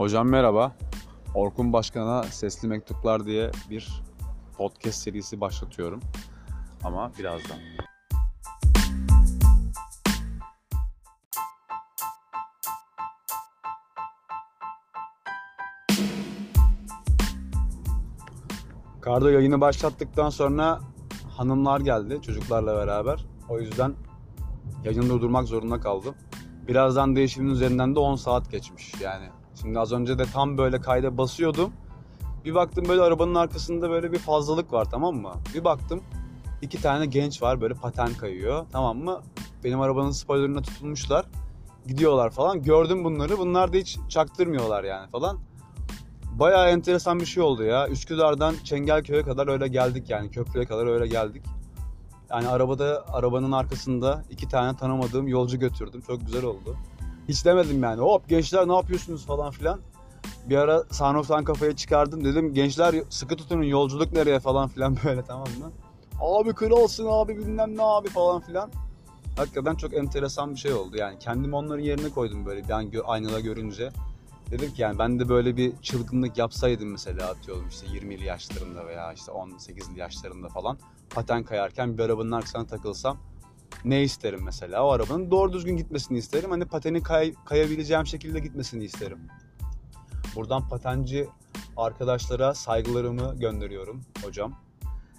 Hocam merhaba. Orkun Başkan'a Sesli Mektuplar diye bir podcast serisi başlatıyorum. Ama birazdan. Kardo yayını başlattıktan sonra hanımlar geldi çocuklarla beraber. O yüzden yayını durdurmak zorunda kaldım. Birazdan değişimin üzerinden de 10 saat geçmiş yani. Şimdi az önce de tam böyle kayda basıyordum. Bir baktım böyle arabanın arkasında böyle bir fazlalık var tamam mı? Bir baktım iki tane genç var böyle paten kayıyor tamam mı? Benim arabanın spoilerına tutulmuşlar. Gidiyorlar falan. Gördüm bunları. Bunlar da hiç çaktırmıyorlar yani falan. Bayağı enteresan bir şey oldu ya. Üsküdar'dan Çengelköy'e kadar öyle geldik yani. Köprüye kadar öyle geldik. Yani arabada arabanın arkasında iki tane tanımadığım yolcu götürdüm. Çok güzel oldu. Hiç demedim yani. Hop gençler ne yapıyorsunuz falan filan. Bir ara sunroof'tan kafaya çıkardım. Dedim gençler sıkı tutunun yolculuk nereye falan filan böyle tamam mı? Abi kralsın abi bilmem ne abi falan filan. Hakikaten çok enteresan bir şey oldu. Yani kendimi onların yerine koydum böyle bir an gö- aynada görünce. Dedim ki yani ben de böyle bir çılgınlık yapsaydım mesela atıyorum işte 20'li yaşlarında veya işte 18'li yaşlarında falan paten kayarken bir arabanın arkasına takılsam ne isterim mesela? O arabanın doğru düzgün gitmesini isterim. Hani pateni kay, kayabileceğim şekilde gitmesini isterim. Buradan patenci arkadaşlara saygılarımı gönderiyorum hocam.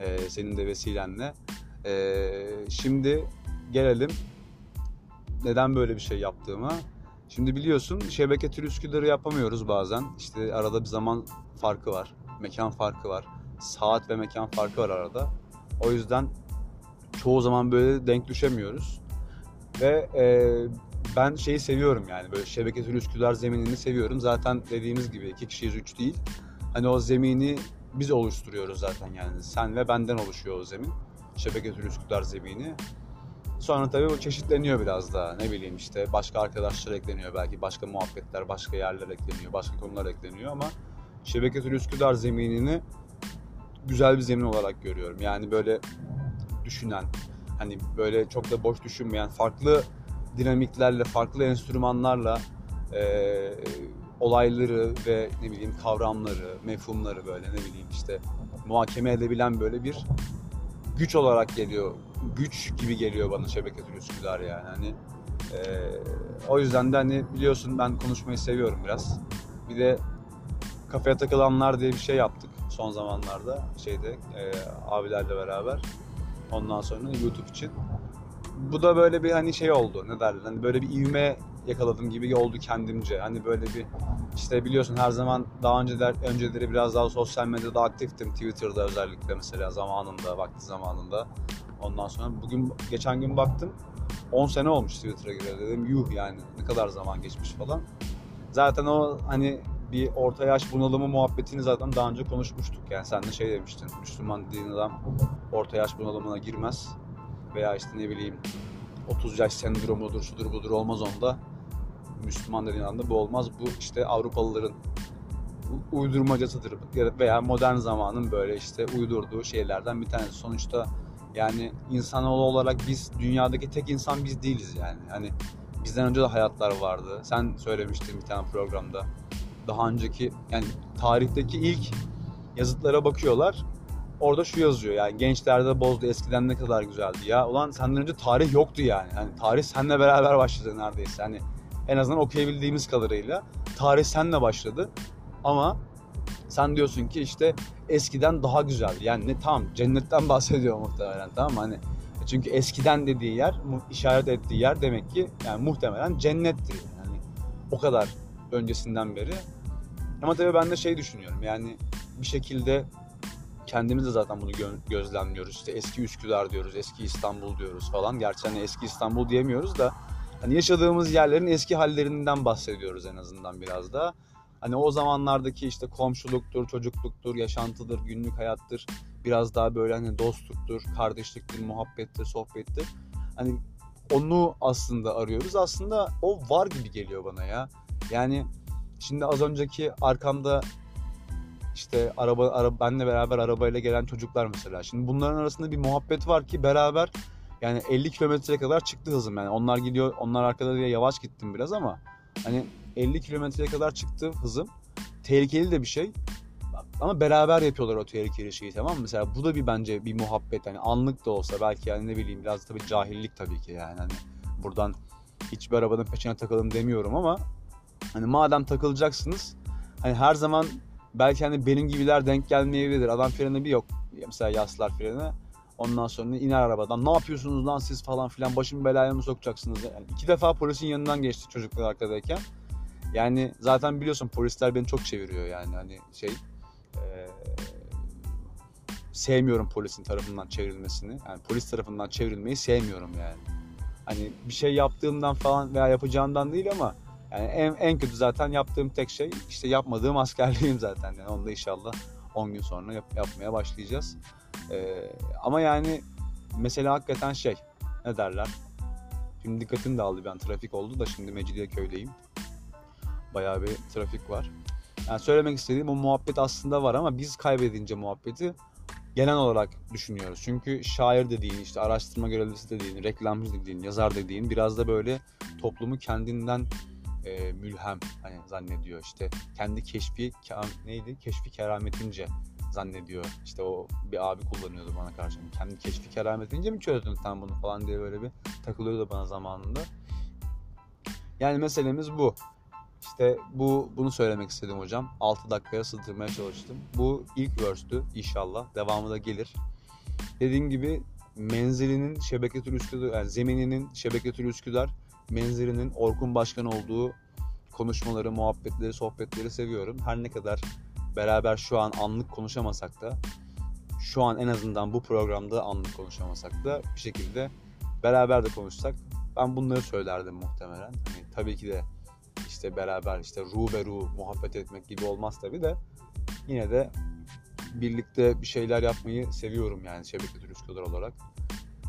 Ee, senin de vesilenle. Ee, şimdi gelelim neden böyle bir şey yaptığıma. Şimdi biliyorsun şebeke tür Üsküdar'ı yapamıyoruz bazen. İşte arada bir zaman farkı var. Mekan farkı var. Saat ve mekan farkı var arada. O yüzden çoğu zaman böyle denk düşemiyoruz. Ve e, ben şeyi seviyorum yani böyle şebeke Üsküdar zeminini seviyorum. Zaten dediğimiz gibi iki kişiyiz üç değil. Hani o zemini biz oluşturuyoruz zaten yani. Sen ve benden oluşuyor o zemin. Şebeke tür Üsküdar zemini. Sonra tabii bu çeşitleniyor biraz daha. Ne bileyim işte başka arkadaşlar ekleniyor belki. Başka muhabbetler, başka yerler ekleniyor. Başka konular ekleniyor ama Şebeke Üsküdar zeminini güzel bir zemin olarak görüyorum. Yani böyle düşünen, hani böyle çok da boş düşünmeyen, farklı dinamiklerle, farklı enstrümanlarla e, olayları ve ne bileyim kavramları, mefhumları böyle ne bileyim işte muhakeme edebilen böyle bir güç olarak geliyor. Güç gibi geliyor bana Şebeke Tür Üsküdar yani. Hani e, o yüzden de hani biliyorsun ben konuşmayı seviyorum biraz. Bir de kafaya takılanlar diye bir şey yaptık son zamanlarda şeyde e, abilerle beraber. Ondan sonra YouTube için. Bu da böyle bir hani şey oldu ne derler hani böyle bir ivme yakaladım gibi oldu kendimce. Hani böyle bir işte biliyorsun her zaman daha önceler önceleri biraz daha sosyal medyada aktiftim. Twitter'da özellikle mesela zamanında, vakti zamanında. Ondan sonra bugün geçen gün baktım 10 sene olmuş Twitter'a gireli dedim yuh yani ne kadar zaman geçmiş falan. Zaten o hani bir orta yaş bunalımı muhabbetini zaten daha önce konuşmuştuk. Yani sen de şey demiştin. Müslüman dediğin adam orta yaş bunalımına girmez. Veya işte ne bileyim 30 yaş sendromudur, şudur budur olmaz onda. Müslüman dediğin anda bu olmaz. Bu işte Avrupalıların uydurmacasıdır veya modern zamanın böyle işte uydurduğu şeylerden bir tanesi. Sonuçta yani insanoğlu olarak biz dünyadaki tek insan biz değiliz yani. Hani bizden önce de hayatlar vardı. Sen söylemiştin bir tane programda. Daha önceki yani tarihteki ilk yazıtlara bakıyorlar. Orada şu yazıyor yani gençlerde bozdu eskiden ne kadar güzeldi ya. Ulan senden önce tarih yoktu yani. Hani tarih seninle beraber başladı neredeyse. Hani en azından okuyabildiğimiz kadarıyla tarih seninle başladı. Ama sen diyorsun ki işte eskiden daha güzeldi. Yani ne tamam cennetten bahsediyor muhtemelen tamam mı? Hani çünkü eskiden dediği yer, işaret ettiği yer demek ki yani muhtemelen cennetti. Yani o kadar öncesinden beri. Ama tabii ben de şey düşünüyorum yani bir şekilde kendimiz de zaten bunu gö- gözlemliyoruz. İşte eski Üsküdar diyoruz, eski İstanbul diyoruz falan. Gerçi hani eski İstanbul diyemiyoruz da hani yaşadığımız yerlerin eski hallerinden bahsediyoruz en azından biraz da. Hani o zamanlardaki işte komşuluktur, çocukluktur, yaşantıdır, günlük hayattır. Biraz daha böyle hani dostluktur, kardeşliktir, muhabbettir, sohbettir. Hani onu aslında arıyoruz. Aslında o var gibi geliyor bana ya. Yani şimdi az önceki arkamda işte araba, araba benle beraber arabayla gelen çocuklar mesela. Şimdi bunların arasında bir muhabbet var ki beraber yani 50 kilometreye kadar çıktı hızım yani. Onlar gidiyor, onlar arkada diye yavaş gittim biraz ama hani 50 kilometreye kadar çıktı hızım. Tehlikeli de bir şey. Ama beraber yapıyorlar o tehlikeli şeyi tamam mı? Mesela bu da bir bence bir muhabbet hani anlık da olsa belki yani ne bileyim biraz tabii cahillik tabii ki yani hani buradan hiçbir arabanın peşine takalım demiyorum ama hani madem takılacaksınız hani her zaman belki hani benim gibiler denk gelmeyebilir. Adam freni bir yok. Mesela yaslar freni. Ondan sonra iner arabadan. Ne yapıyorsunuz lan siz falan filan başımı belaya mı sokacaksınız? Yani iki defa polisin yanından geçti çocuklar arkadayken. Yani zaten biliyorsun polisler beni çok çeviriyor yani hani şey e, sevmiyorum polisin tarafından çevrilmesini. Yani polis tarafından çevrilmeyi sevmiyorum yani. Hani bir şey yaptığımdan falan veya yapacağımdan değil ama yani en, en kötü zaten yaptığım tek şey işte yapmadığım askerliğim zaten. Yani onu da inşallah 10 gün sonra yap, yapmaya başlayacağız. Ee, ama yani mesela hakikaten şey ne derler? Şimdi dikkatim dağıldı ben trafik oldu da şimdi Mecidiyeköy'deyim. Bayağı bir trafik var. Yani söylemek istediğim o muhabbet aslında var ama biz kaybedince muhabbeti genel olarak düşünüyoruz. Çünkü şair dediğin, işte araştırma görevlisi dediğin, reklamcı dediğin, yazar dediğin biraz da böyle toplumu kendinden e, mülhem hani zannediyor. İşte kendi keşfi neydi? Keşfi kerametince zannediyor. İşte o bir abi kullanıyordu bana karşı. Yani kendi keşfi kerametince mi çözdün sen bunu falan diye böyle bir takılıyordu bana zamanında. Yani meselemiz bu. İşte bu bunu söylemek istedim hocam. 6 dakikaya sığdırmaya çalıştım. Bu ilk verse'tü inşallah. Devamı da gelir. Dediğim gibi menzilinin Şebeketül Üsküdar, yani zemininin Şebeketül Üsküdar, menzilinin Orkun Başkan olduğu konuşmaları, muhabbetleri, sohbetleri seviyorum. Her ne kadar beraber şu an anlık konuşamasak da şu an en azından bu programda anlık konuşamasak da bir şekilde beraber de konuşsak ben bunları söylerdim muhtemelen. Hani tabii ki de işte beraber işte ruh be ruh muhabbet etmek gibi olmaz tabii de yine de birlikte bir şeyler yapmayı seviyorum yani şebeke turistler olarak.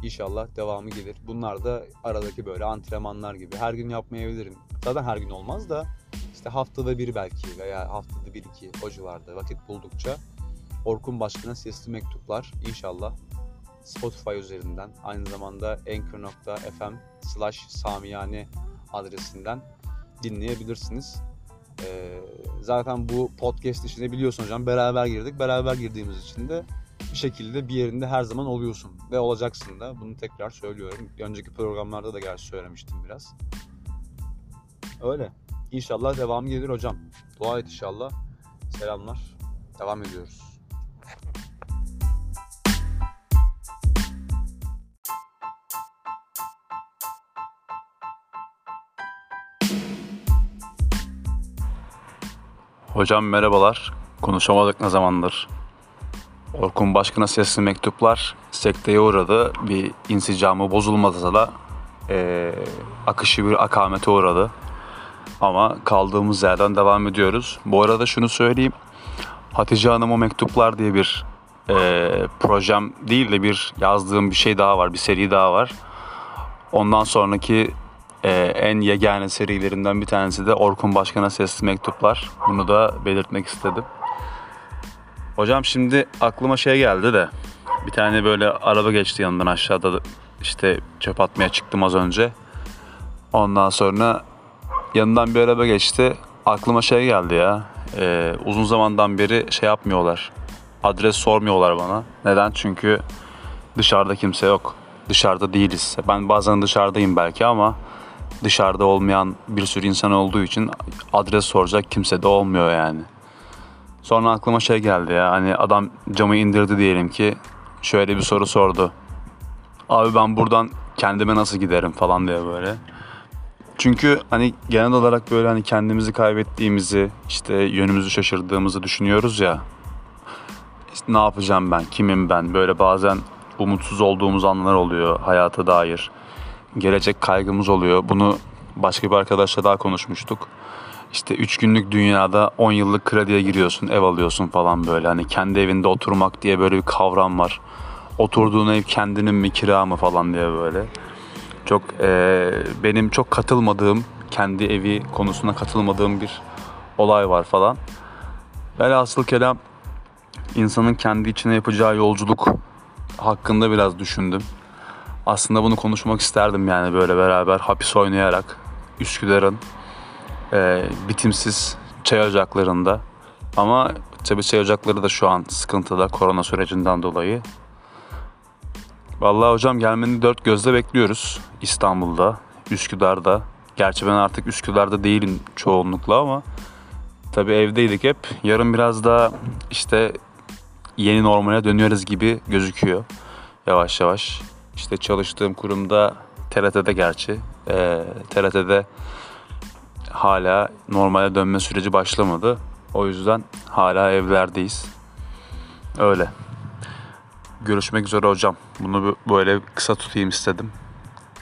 İnşallah devamı gelir. Bunlar da aradaki böyle antrenmanlar gibi. Her gün yapmayabilirim. Zaten her gün olmaz da işte haftada bir belki veya haftada bir iki o civarda vakit buldukça Orkun Başkan'a sesli mektuplar inşallah Spotify üzerinden aynı zamanda anchor.fm slash samiyane adresinden dinleyebilirsiniz. Ee, zaten bu podcast işine biliyorsun hocam beraber girdik. Beraber girdiğimiz için de bir şekilde bir yerinde her zaman oluyorsun ve olacaksın da. Bunu tekrar söylüyorum. Önceki programlarda da gerçi söylemiştim biraz. Öyle. İnşallah devam gelir hocam. Dua et inşallah. Selamlar. Devam ediyoruz. Hocam merhabalar. Konuşamadık ne zamandır. Orkun Başkan'a sesli mektuplar sekteye uğradı. Bir insicamı bozulmadı da e, akışı bir akamete uğradı. Ama kaldığımız yerden devam ediyoruz. Bu arada şunu söyleyeyim. Hatice Hanım o mektuplar diye bir e, projem değil de bir yazdığım bir şey daha var. Bir seri daha var. Ondan sonraki e, en yegane serilerinden bir tanesi de Orkun Başkan'a sesli mektuplar. Bunu da belirtmek istedim. Hocam şimdi aklıma şey geldi de bir tane böyle araba geçti yanından aşağıda işte çöp atmaya çıktım az önce. Ondan sonra yanından bir araba geçti. Aklıma şey geldi ya. E, uzun zamandan beri şey yapmıyorlar. Adres sormuyorlar bana. Neden? Çünkü dışarıda kimse yok. Dışarıda değiliz. Ben bazen dışarıdayım belki ama dışarıda olmayan bir sürü insan olduğu için adres soracak kimse de olmuyor yani. Sonra aklıma şey geldi ya hani adam camı indirdi diyelim ki şöyle bir soru sordu. Abi ben buradan kendime nasıl giderim falan diye böyle. Çünkü hani genel olarak böyle hani kendimizi kaybettiğimizi, işte yönümüzü şaşırdığımızı düşünüyoruz ya. İşte ne yapacağım ben, kimim ben? Böyle bazen umutsuz olduğumuz anlar oluyor hayata dair. Gelecek kaygımız oluyor. Bunu başka bir arkadaşla daha konuşmuştuk. İşte 3 günlük dünyada 10 yıllık krediye giriyorsun, ev alıyorsun falan böyle. Hani kendi evinde oturmak diye böyle bir kavram var. Oturduğun ev kendinin mi kira mı falan diye böyle. Çok e, benim çok katılmadığım, kendi evi konusuna katılmadığım bir olay var falan. Velhasıl kelam insanın kendi içine yapacağı yolculuk hakkında biraz düşündüm. Aslında bunu konuşmak isterdim yani böyle beraber hapis oynayarak Üsküdar'ın e, bitimsiz çay ocaklarında. Ama tabii çay ocakları da şu an sıkıntıda korona sürecinden dolayı. Vallahi hocam gelmeni dört gözle bekliyoruz İstanbul'da, Üsküdar'da. Gerçi ben artık Üsküdar'da değilim çoğunlukla ama tabii evdeydik hep. Yarın biraz daha işte yeni normale dönüyoruz gibi gözüküyor yavaş yavaş. İşte çalıştığım kurumda TRT'de gerçi. Ee, TRT'de hala normale dönme süreci başlamadı. O yüzden hala evlerdeyiz. Öyle. Görüşmek üzere hocam. Bunu bu- böyle kısa tutayım istedim.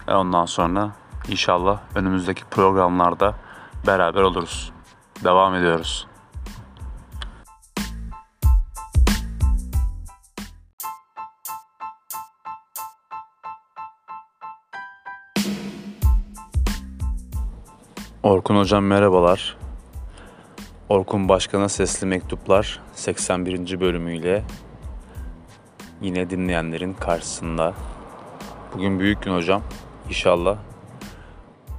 E Ondan sonra inşallah önümüzdeki programlarda beraber oluruz. Devam ediyoruz. Orkun Hocam merhabalar. Orkun Başkan'a Sesli Mektuplar 81. bölümüyle yine dinleyenlerin karşısında. Bugün büyük gün hocam. İnşallah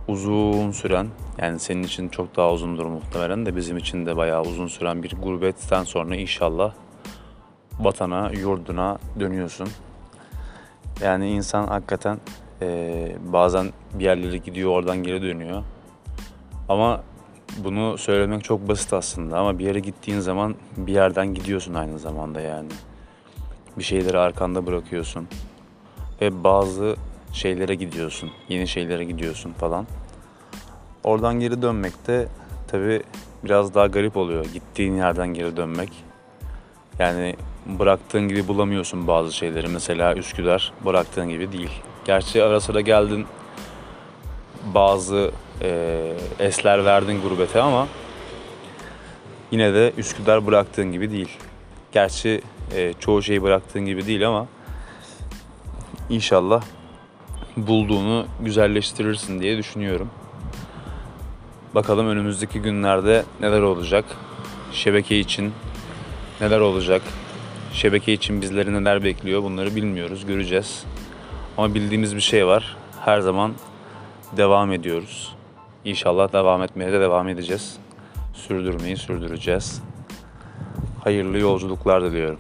uzun süren yani senin için çok daha uzundur muhtemelen de bizim için de bayağı uzun süren bir gurbetten sonra inşallah vatana, yurduna dönüyorsun. Yani insan hakikaten eee, bazen bir yerlere gidiyor oradan geri dönüyor. Ama bunu söylemek çok basit aslında ama bir yere gittiğin zaman bir yerden gidiyorsun aynı zamanda yani. Bir şeyleri arkanda bırakıyorsun ve bazı şeylere gidiyorsun, yeni şeylere gidiyorsun falan. Oradan geri dönmek de tabii biraz daha garip oluyor gittiğin yerden geri dönmek. Yani bıraktığın gibi bulamıyorsun bazı şeyleri. Mesela Üsküdar bıraktığın gibi değil. Gerçi ara sıra geldin bazı e, esler verdin gurbete ama yine de Üsküdar bıraktığın gibi değil. Gerçi e, çoğu şeyi bıraktığın gibi değil ama inşallah bulduğunu güzelleştirirsin diye düşünüyorum. Bakalım önümüzdeki günlerde neler olacak? Şebeke için neler olacak? Şebeke için bizleri neler bekliyor bunları bilmiyoruz, göreceğiz. Ama bildiğimiz bir şey var. Her zaman devam ediyoruz. İnşallah devam etmeye de devam edeceğiz. Sürdürmeyi sürdüreceğiz. Hayırlı yolculuklar diliyorum.